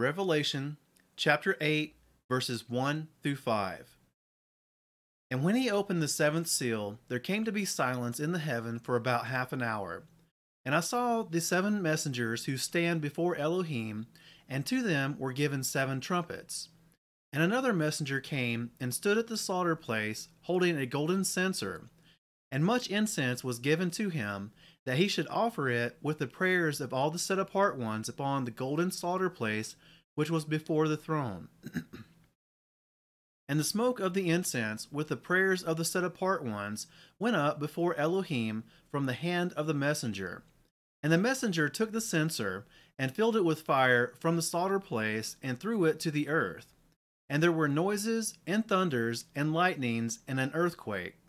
Revelation chapter 8, verses 1 through 5. And when he opened the seventh seal, there came to be silence in the heaven for about half an hour. And I saw the seven messengers who stand before Elohim, and to them were given seven trumpets. And another messenger came and stood at the slaughter place, holding a golden censer. And much incense was given to him, that he should offer it with the prayers of all the set apart ones upon the golden slaughter place which was before the throne. and the smoke of the incense with the prayers of the set apart ones went up before Elohim from the hand of the messenger. And the messenger took the censer and filled it with fire from the slaughter place and threw it to the earth. And there were noises and thunders and lightnings and an earthquake.